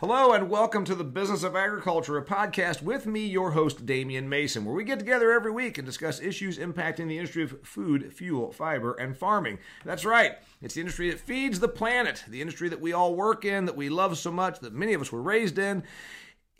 Hello and welcome to the Business of Agriculture, a podcast with me, your host, Damian Mason, where we get together every week and discuss issues impacting the industry of food, fuel, fiber, and farming. That's right, it's the industry that feeds the planet, the industry that we all work in, that we love so much, that many of us were raised in.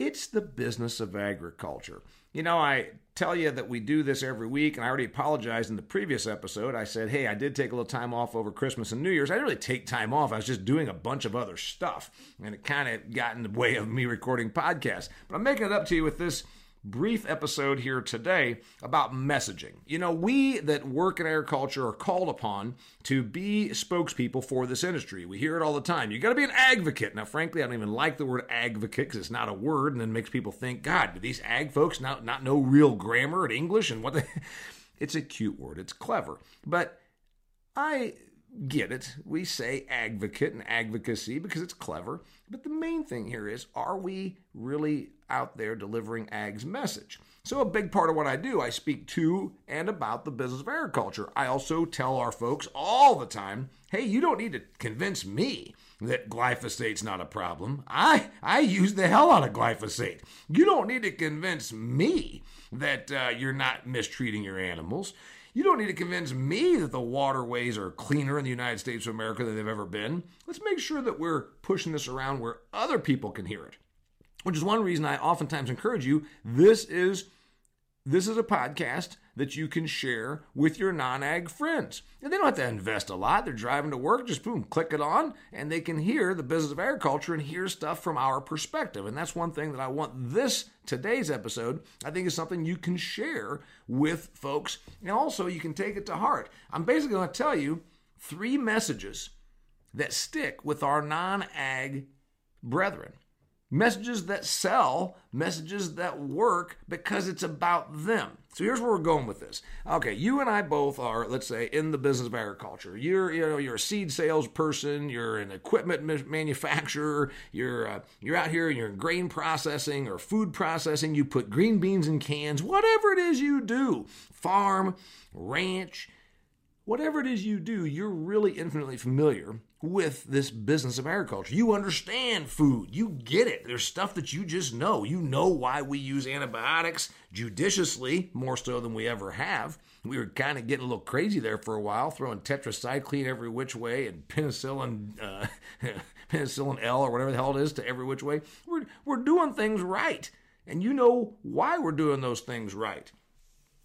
It's the business of agriculture. You know, I tell you that we do this every week, and I already apologized in the previous episode. I said, hey, I did take a little time off over Christmas and New Year's. I didn't really take time off, I was just doing a bunch of other stuff, and it kind of got in the way of me recording podcasts. But I'm making it up to you with this brief episode here today about messaging. You know, we that work in agriculture are called upon to be spokespeople for this industry. We hear it all the time. You got to be an advocate. Now, frankly, I don't even like the word advocate because it's not a word and then makes people think, God, do these ag folks not, not know real grammar and English and what the. it's a cute word, it's clever. But I get it. We say advocate and advocacy because it's clever. But the main thing here is are we really out there delivering ag's message? So, a big part of what I do, I speak to and about the business of agriculture. I also tell our folks all the time hey, you don't need to convince me that glyphosate's not a problem. I, I use the hell out of glyphosate. You don't need to convince me that uh, you're not mistreating your animals. You don't need to convince me that the waterways are cleaner in the United States of America than they've ever been. Let's make sure that we're pushing this around where other people can hear it. Which is one reason I oftentimes encourage you. This is this is a podcast that you can share with your non ag friends. And they don't have to invest a lot. They're driving to work, just boom, click it on, and they can hear the business of agriculture and hear stuff from our perspective. And that's one thing that I want this today's episode, I think is something you can share with folks. And also, you can take it to heart. I'm basically going to tell you three messages that stick with our non ag brethren messages that sell, messages that work because it's about them. So here's where we're going with this. Okay, you and I both are, let's say, in the business of agriculture. You're, you know, you're a seed salesperson. You're an equipment manufacturer. You're, uh, you're out here. And you're in grain processing or food processing. You put green beans in cans. Whatever it is you do, farm, ranch, whatever it is you do, you're really infinitely familiar with this business of agriculture. You understand food. You get it. There's stuff that you just know. You know why we use antibiotics judiciously, more so than we ever have. We were kind of getting a little crazy there for a while, throwing tetracycline every which way and penicillin, uh, penicillin L or whatever the hell it is to every which way. We're, we're doing things right. And you know why we're doing those things right.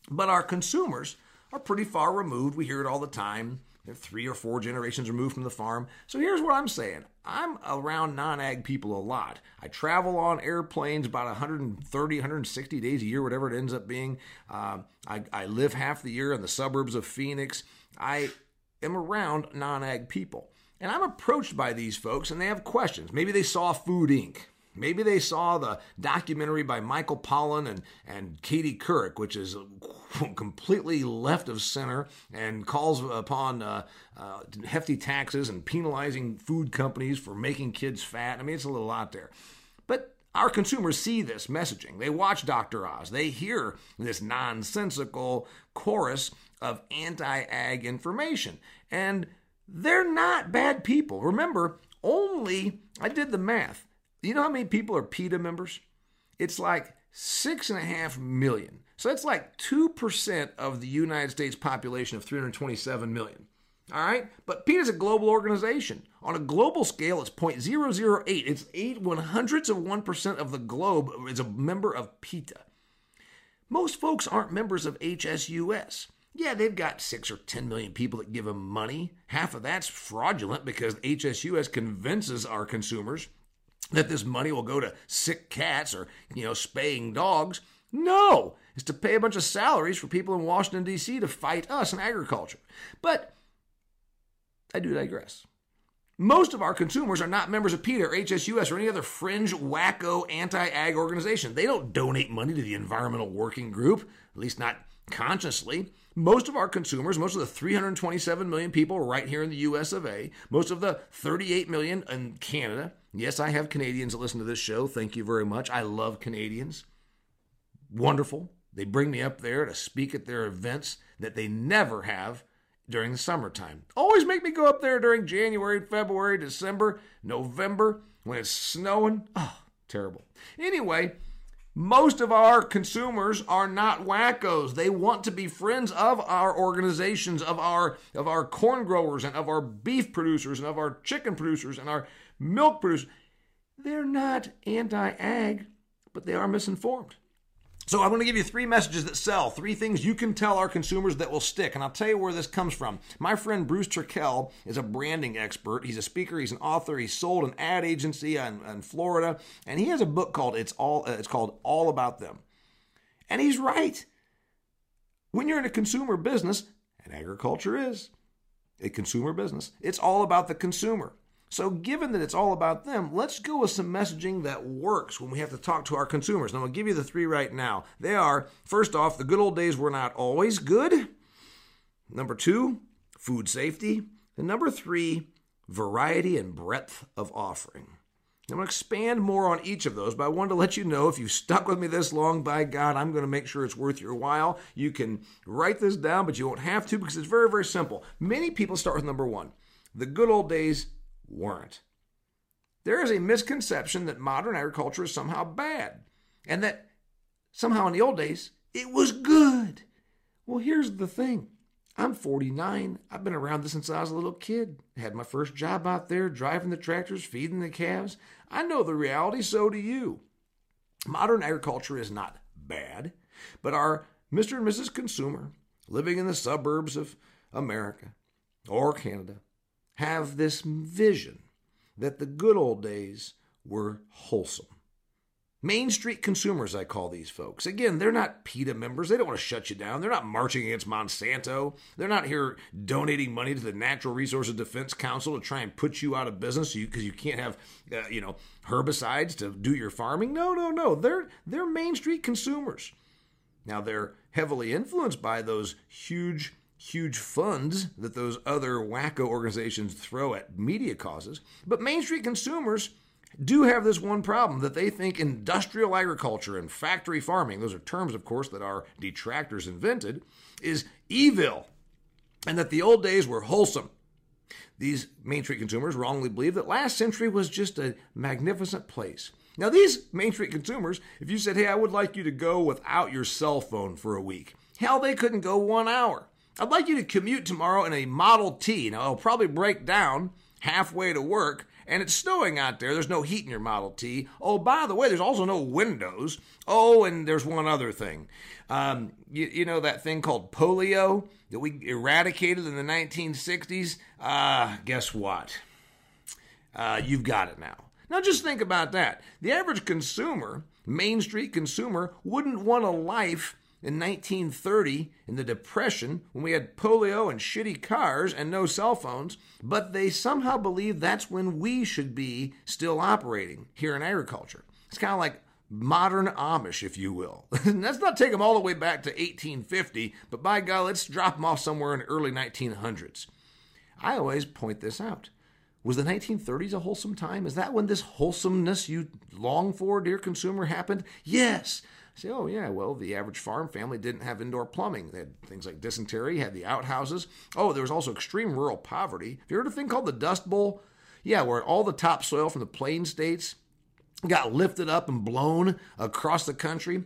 But our consumers are pretty far removed. We hear it all the time three or four generations removed from the farm. So here's what I'm saying I'm around non ag people a lot. I travel on airplanes about 130, 160 days a year, whatever it ends up being. Uh, I, I live half the year in the suburbs of Phoenix. I am around non ag people. And I'm approached by these folks and they have questions. Maybe they saw Food Inc. Maybe they saw the documentary by Michael Pollan and, and Katie Couric, which is completely left of center and calls upon uh, uh, hefty taxes and penalizing food companies for making kids fat. I mean, it's a little out there. But our consumers see this messaging. They watch Dr. Oz. They hear this nonsensical chorus of anti ag information. And they're not bad people. Remember, only, I did the math you know how many people are PETA members? It's like six and a half million. So that's like 2% of the United States population of 327 million. All right? But PETA is a global organization. On a global scale, it's 0.008. It's 8 one hundredths of 1% of the globe is a member of PETA. Most folks aren't members of HSUS. Yeah, they've got 6 or 10 million people that give them money. Half of that's fraudulent because HSUS convinces our consumers that this money will go to sick cats or, you know, spaying dogs. No, it's to pay a bunch of salaries for people in Washington, D.C. to fight us in agriculture. But I do digress. Most of our consumers are not members of PETA or HSUS or any other fringe, wacko, anti ag organization. They don't donate money to the Environmental Working Group, at least not consciously. Most of our consumers, most of the 327 million people right here in the US of A, most of the 38 million in Canada, Yes, I have Canadians that listen to this show. Thank you very much. I love Canadians. Wonderful. They bring me up there to speak at their events that they never have during the summertime. Always make me go up there during January, February, December, November. When it's snowing, oh, terrible. Anyway, most of our consumers are not wackos. They want to be friends of our organizations, of our of our corn growers and of our beef producers and of our chicken producers and our milk producers. They're not anti-ag, but they are misinformed. So I'm going to give you three messages that sell, three things you can tell our consumers that will stick. And I'll tell you where this comes from. My friend Bruce Turkel is a branding expert. He's a speaker, he's an author, he's sold an ad agency in, in Florida, and he has a book called It's All uh, it's called All About Them. And he's right. When you're in a consumer business, and agriculture is a consumer business, it's all about the consumer. So, given that it's all about them, let's go with some messaging that works when we have to talk to our consumers. And I'm going to give you the three right now. They are first off, the good old days were not always good. Number two, food safety. And number three, variety and breadth of offering. I'm going to expand more on each of those, but I wanted to let you know if you've stuck with me this long, by God, I'm going to make sure it's worth your while. You can write this down, but you won't have to because it's very, very simple. Many people start with number one. The good old days weren't. There is a misconception that modern agriculture is somehow bad and that somehow in the old days it was good. Well, here's the thing I'm 49. I've been around this since I was a little kid. Had my first job out there driving the tractors, feeding the calves. I know the reality, so do you. Modern agriculture is not bad, but our Mr. and Mrs. Consumer living in the suburbs of America or Canada have this vision that the good old days were wholesome. Main Street consumers, I call these folks. Again, they're not PETA members. They don't want to shut you down. They're not marching against Monsanto. They're not here donating money to the Natural Resources Defense Council to try and put you out of business because you, can't have, uh, you know, herbicides to do your farming. No, no, no. They're they're Main Street consumers. Now they're heavily influenced by those huge huge funds that those other wacko organizations throw at media causes. But Main Street consumers do have this one problem that they think industrial agriculture and factory farming, those are terms, of course, that our detractors invented, is evil and that the old days were wholesome. These Main Street consumers wrongly believe that last century was just a magnificent place. Now, these Main Street consumers, if you said, hey, I would like you to go without your cell phone for a week, hell, they couldn't go one hour. I'd like you to commute tomorrow in a Model T. Now, it'll probably break down halfway to work, and it's snowing out there. There's no heat in your Model T. Oh, by the way, there's also no windows. Oh, and there's one other thing. Um, you, you, know that thing called polio that we eradicated in the 1960s? Uh, guess what? Uh, you've got it now. Now, just think about that. The average consumer, Main Street consumer, wouldn't want a life in 1930 in the Depression when we had polio and shitty cars and no cell phones, but they somehow believe that's when we should be still operating here in agriculture. It's kind of like modern Amish, if you will. let's not take them all the way back to 1850, but by God, let's drop them off somewhere in the early 1900s. I always point this out. Was the 1930s a wholesome time? Is that when this wholesomeness you long for, dear consumer, happened? Yes say, oh, yeah, well, the average farm family didn't have indoor plumbing. They had things like dysentery, had the outhouses. Oh, there was also extreme rural poverty. Have you heard of a thing called the Dust Bowl? Yeah, where all the topsoil from the plain states got lifted up and blown across the country.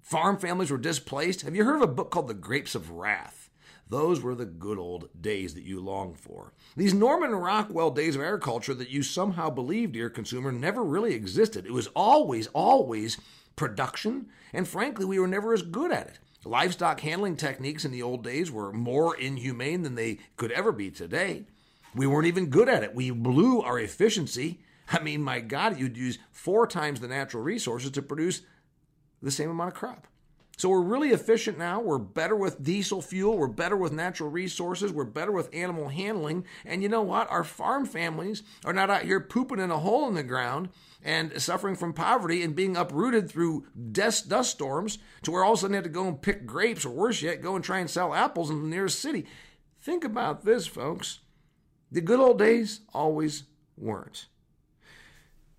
Farm families were displaced. Have you heard of a book called The Grapes of Wrath? Those were the good old days that you long for. These Norman Rockwell days of agriculture that you somehow believe, dear consumer, never really existed. It was always, always production, and frankly, we were never as good at it. Livestock handling techniques in the old days were more inhumane than they could ever be today. We weren't even good at it. We blew our efficiency. I mean, my God, you'd use four times the natural resources to produce the same amount of crop. So we're really efficient now. We're better with diesel fuel. We're better with natural resources. We're better with animal handling. And you know what? Our farm families are not out here pooping in a hole in the ground and suffering from poverty and being uprooted through dust, dust storms to where all of a sudden they have to go and pick grapes or worse yet, go and try and sell apples in the nearest city. Think about this, folks. The good old days always weren't.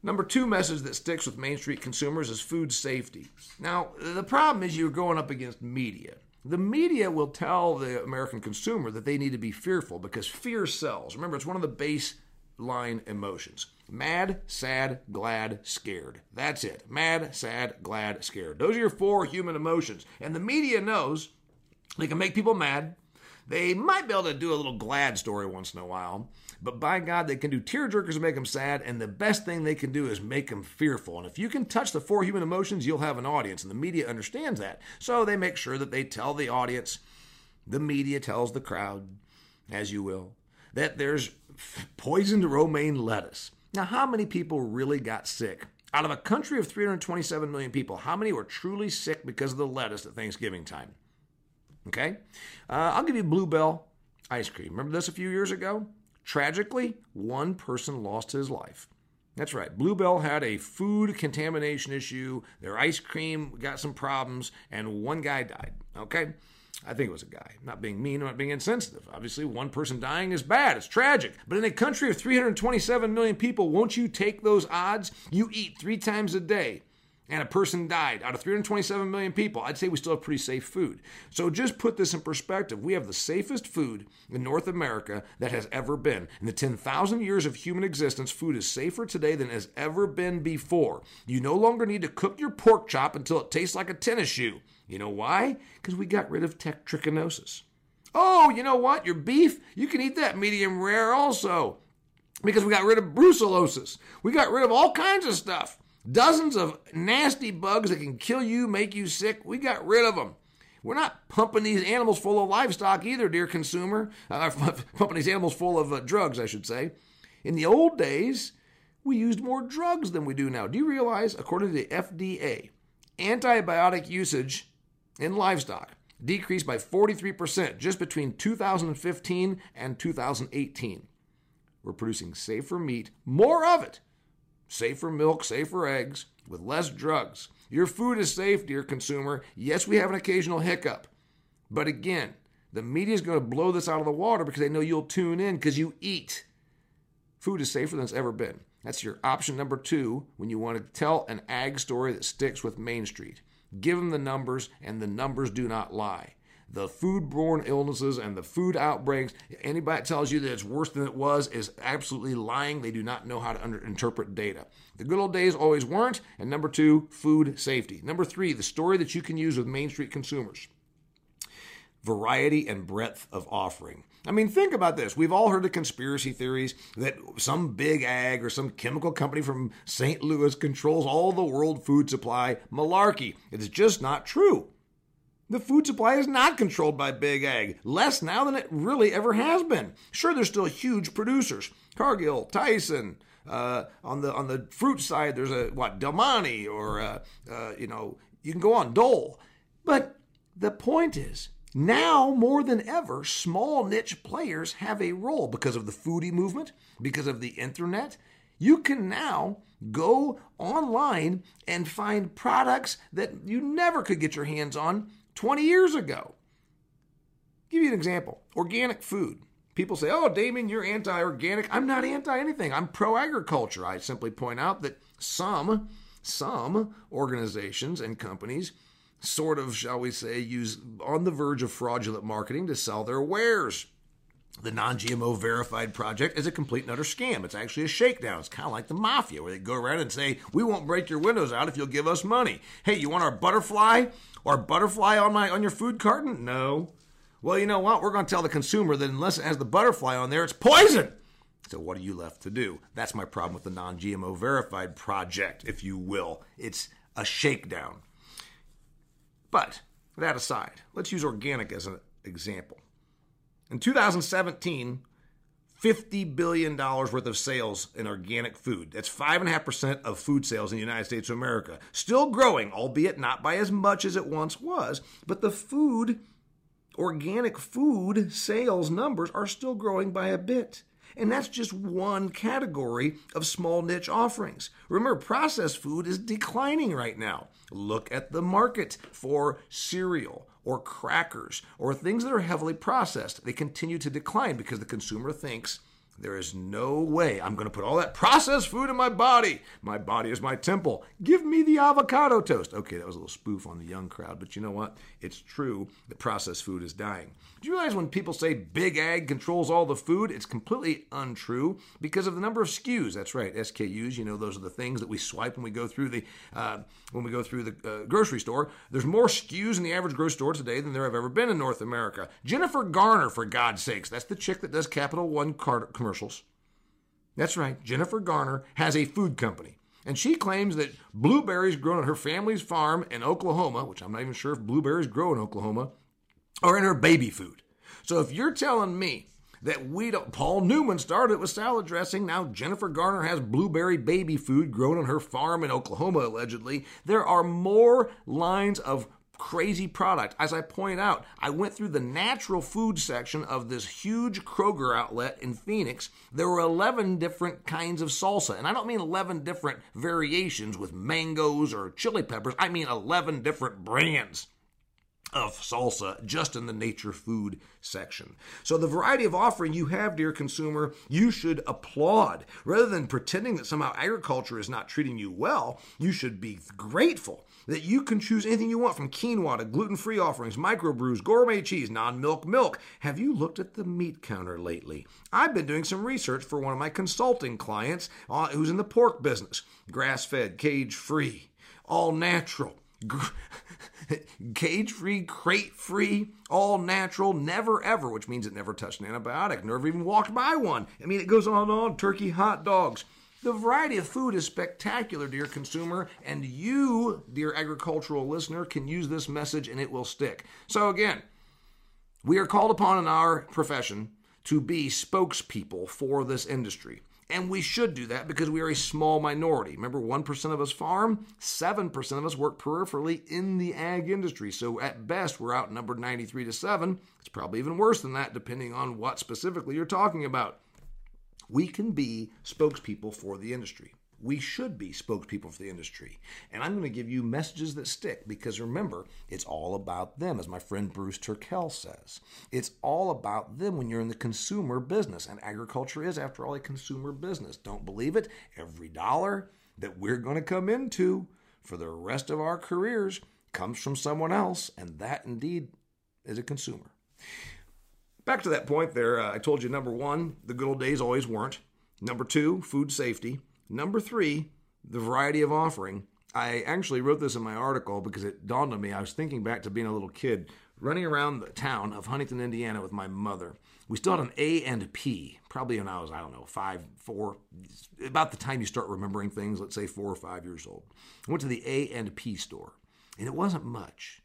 Number two message that sticks with Main Street consumers is food safety. Now, the problem is you're going up against media. The media will tell the American consumer that they need to be fearful because fear sells. Remember, it's one of the baseline emotions. Mad, sad, glad, scared. That's it. Mad, sad, glad, scared. Those are your four human emotions. And the media knows they can make people mad. They might be able to do a little glad story once in a while, but by God, they can do tearjerkers to make them sad, and the best thing they can do is make them fearful. And if you can touch the four human emotions, you'll have an audience, and the media understands that. So they make sure that they tell the audience, the media tells the crowd, as you will, that there's poisoned romaine lettuce. Now, how many people really got sick? Out of a country of 327 million people, how many were truly sick because of the lettuce at Thanksgiving time? Okay? Uh, I'll give you Blue Bell ice cream. Remember this a few years ago? Tragically, one person lost his life. That's right. Blue Bell had a food contamination issue. Their ice cream got some problems, and one guy died. Okay? I think it was a guy. Not being mean, not being insensitive. Obviously, one person dying is bad. It's tragic. But in a country of 327 million people, won't you take those odds? You eat three times a day and a person died out of 327 million people, I'd say we still have pretty safe food. So just put this in perspective. We have the safest food in North America that has ever been. In the 10,000 years of human existence, food is safer today than it has ever been before. You no longer need to cook your pork chop until it tastes like a tennis shoe. You know why? Because we got rid of trichinosis. Oh, you know what? Your beef, you can eat that medium rare also. Because we got rid of brucellosis. We got rid of all kinds of stuff. Dozens of nasty bugs that can kill you, make you sick. We got rid of them. We're not pumping these animals full of livestock either, dear consumer. Uh, pumping these animals full of uh, drugs, I should say. In the old days, we used more drugs than we do now. Do you realize, according to the FDA, antibiotic usage in livestock decreased by 43% just between 2015 and 2018? We're producing safer meat, more of it, safer milk, safer eggs, with less drugs. Your food is safe, dear consumer. Yes, we have an occasional hiccup. But again, the media is going to blow this out of the water because they know you'll tune in because you eat. Food is safer than it's ever been. That's your option number two when you want to tell an ag story that sticks with Main Street. Give them the numbers, and the numbers do not lie the foodborne illnesses and the food outbreaks. Anybody that tells you that it's worse than it was is absolutely lying. They do not know how to under- interpret data. The good old days always weren't. And number two, food safety. Number three, the story that you can use with Main Street consumers variety and breadth of offering. I mean, think about this. We've all heard the conspiracy theories that some big ag or some chemical company from St. Louis controls all the world food supply. Malarkey. It's just not true. The food supply is not controlled by Big Ag, less now than it really ever has been. Sure, there's still huge producers Cargill, Tyson. Uh, on the on the fruit side, there's a what Del Monte or uh, uh, you know you can go on Dole, but the point is now more than ever, small niche players have a role because of the foodie movement, because of the internet. You can now go online and find products that you never could get your hands on 20 years ago. give you an example organic food. People say, oh, Damian, you're anti organic. I'm not anti anything. I'm pro agriculture. I simply point out that some, some organizations and companies sort of, shall we say, use on the verge of fraudulent marketing to sell their wares. The non GMO verified project is a complete and utter scam. It's actually a shakedown. It's kind of like the mafia, where they go around and say, We won't break your windows out if you'll give us money. Hey, you want our butterfly or butterfly on my on your food carton? No. Well, you know what? We're going to tell the consumer that unless it has the butterfly on there, it's poison. So what are you left to do? That's my problem with the non-GMO verified project, if you will. It's a shakedown. But that aside, let's use organic as an example. In 2017, $50 billion worth of sales in organic food. That's 5.5% of food sales in the United States of America. Still growing, albeit not by as much as it once was, but the food, organic food sales numbers are still growing by a bit. And that's just one category of small niche offerings. Remember, processed food is declining right now. Look at the market for cereal, or crackers or things that are heavily processed, they continue to decline because the consumer thinks There is no way I'm going to put all that processed food in my body. My body is my temple. Give me the avocado toast. Okay, that was a little spoof on the young crowd, but you know what? It's true that processed food is dying. Do you realize when people say big ag controls all the food, it's completely untrue because of the number of SKUs. That's right, SKUs. You know, those are the things that we swipe when we go through the uh, when we go through the uh, grocery store. There's more SKUs in the average grocery store today than there have ever been in North America. Jennifer Garner, for God's sakes, that's the chick that does Capital One card commercials. That's right, Jennifer Garner has a food company. And she claims that blueberries grown on her family's farm in Oklahoma, which I'm not even sure if blueberries grow in Oklahoma, are in her baby food. So if you're telling me that we don't, Paul Newman started with salad dressing, now Jennifer Garner has blueberry baby food grown on her farm in Oklahoma, allegedly, there are more lines of crazy product. As I point out, I went through the natural food section of this huge Kroger outlet in Phoenix. There were 11 different kinds of salsa. And I don't mean 11 different variations with mangoes or chili peppers, I mean 11 different brands of salsa just in the nature food section. So the variety of offering you have, dear consumer, you should applaud. Rather than pretending that somehow agriculture is not treating you well, you should be grateful that you can choose anything you want from quinoa to gluten-free offerings, microbrews, gourmet cheese, non-milk milk. Have you looked at the meat counter lately? I've been doing some research for one of my consulting clients uh, who's in the pork business. Grass-fed, cage-free, all natural. cage free, crate free, all natural, never ever, which means it never touched an antibiotic, never even walked by one. I mean, it goes on and on turkey, hot dogs. The variety of food is spectacular, dear consumer, and you, dear agricultural listener, can use this message and it will stick. So, again, we are called upon in our profession to be spokespeople for this industry. And we should do that because we are a small minority. Remember, 1% of us farm, 7% of us work peripherally in the ag industry. So at best, we're outnumbered 93 to 7. It's probably even worse than that, depending on what specifically you're talking about. We can be spokespeople for the industry we should be spokespeople for the industry. And I'm going to give you messages that stick because remember, it's all about them, as my friend Bruce Turkel says. It's all about them when you're in the consumer business. And agriculture is, after all, a consumer business. Don't believe it? Every dollar that we're going to come into for the rest of our careers comes from someone else, and that indeed is a consumer. Back to that point there, uh, I told you number one, the good old days always weren't. Number two, food safety. Number three, the variety of offering. I actually wrote this in my article because it dawned on me. I was thinking back to being a little kid running around the town of Huntington, Indiana with my mother. We still had an A and P, probably when I was, I don't know, five, four, about the time you start remembering things, let's say four or five years old. I went to the A and P store, and it wasn't much.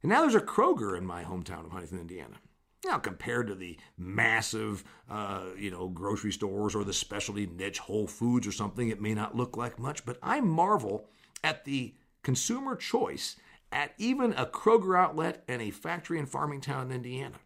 And now there's a Kroger in my hometown of Huntington, Indiana. Now, compared to the massive, uh, you know, grocery stores or the specialty niche Whole Foods or something, it may not look like much, but I marvel at the consumer choice at even a Kroger outlet and a factory in farming town in Indiana.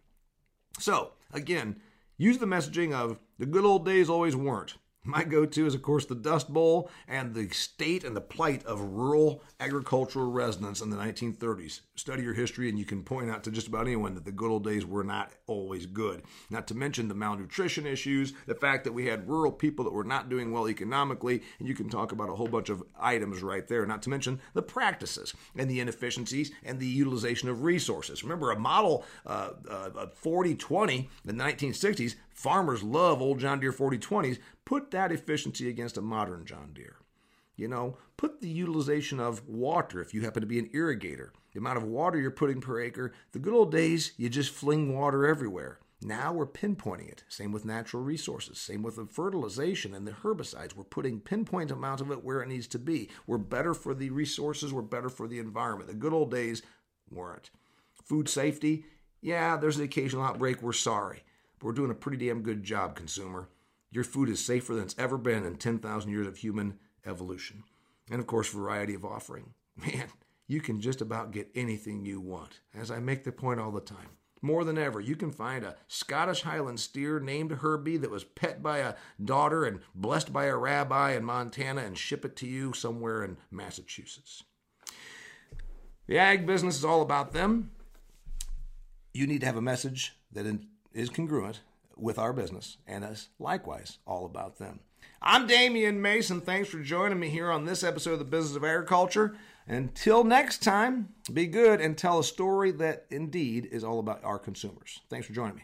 So, again, use the messaging of the good old days always weren't. My go to is, of course, the Dust Bowl and the state and the plight of rural agricultural residents in the 1930s. Study your history, and you can point out to just about anyone that the good old days were not always good. Not to mention the malnutrition issues, the fact that we had rural people that were not doing well economically, and you can talk about a whole bunch of items right there. Not to mention the practices and the inefficiencies and the utilization of resources. Remember, a model uh, uh, 40 20 in the 1960s Farmers love old John Deere 4020s. Put that efficiency against a modern John Deere. You know, put the utilization of water if you happen to be an irrigator, the amount of water you're putting per acre. The good old days, you just fling water everywhere. Now we're pinpointing it. Same with natural resources. Same with the fertilization and the herbicides. We're putting pinpoint amounts of it where it needs to be. We're better for the resources. We're better for the environment. The good old days weren't. Food safety, yeah, there's an occasional outbreak. We're sorry. But we're doing a pretty damn good job, consumer. Your food is safer than it's ever been in 10,000 years of human evolution. And of course, variety of offering. Man, you can just about get anything you want, as I make the point all the time. More than ever, you can find a Scottish Highland steer named Herbie that was pet by a daughter and blessed by a rabbi in Montana and ship it to you somewhere in Massachusetts. The ag business is all about them. You need to have a message that is congruent with our business and us likewise all about them. I'm Damian Mason. Thanks for joining me here on this episode of the Business of Agriculture. Until next time, be good and tell a story that indeed is all about our consumers. Thanks for joining me.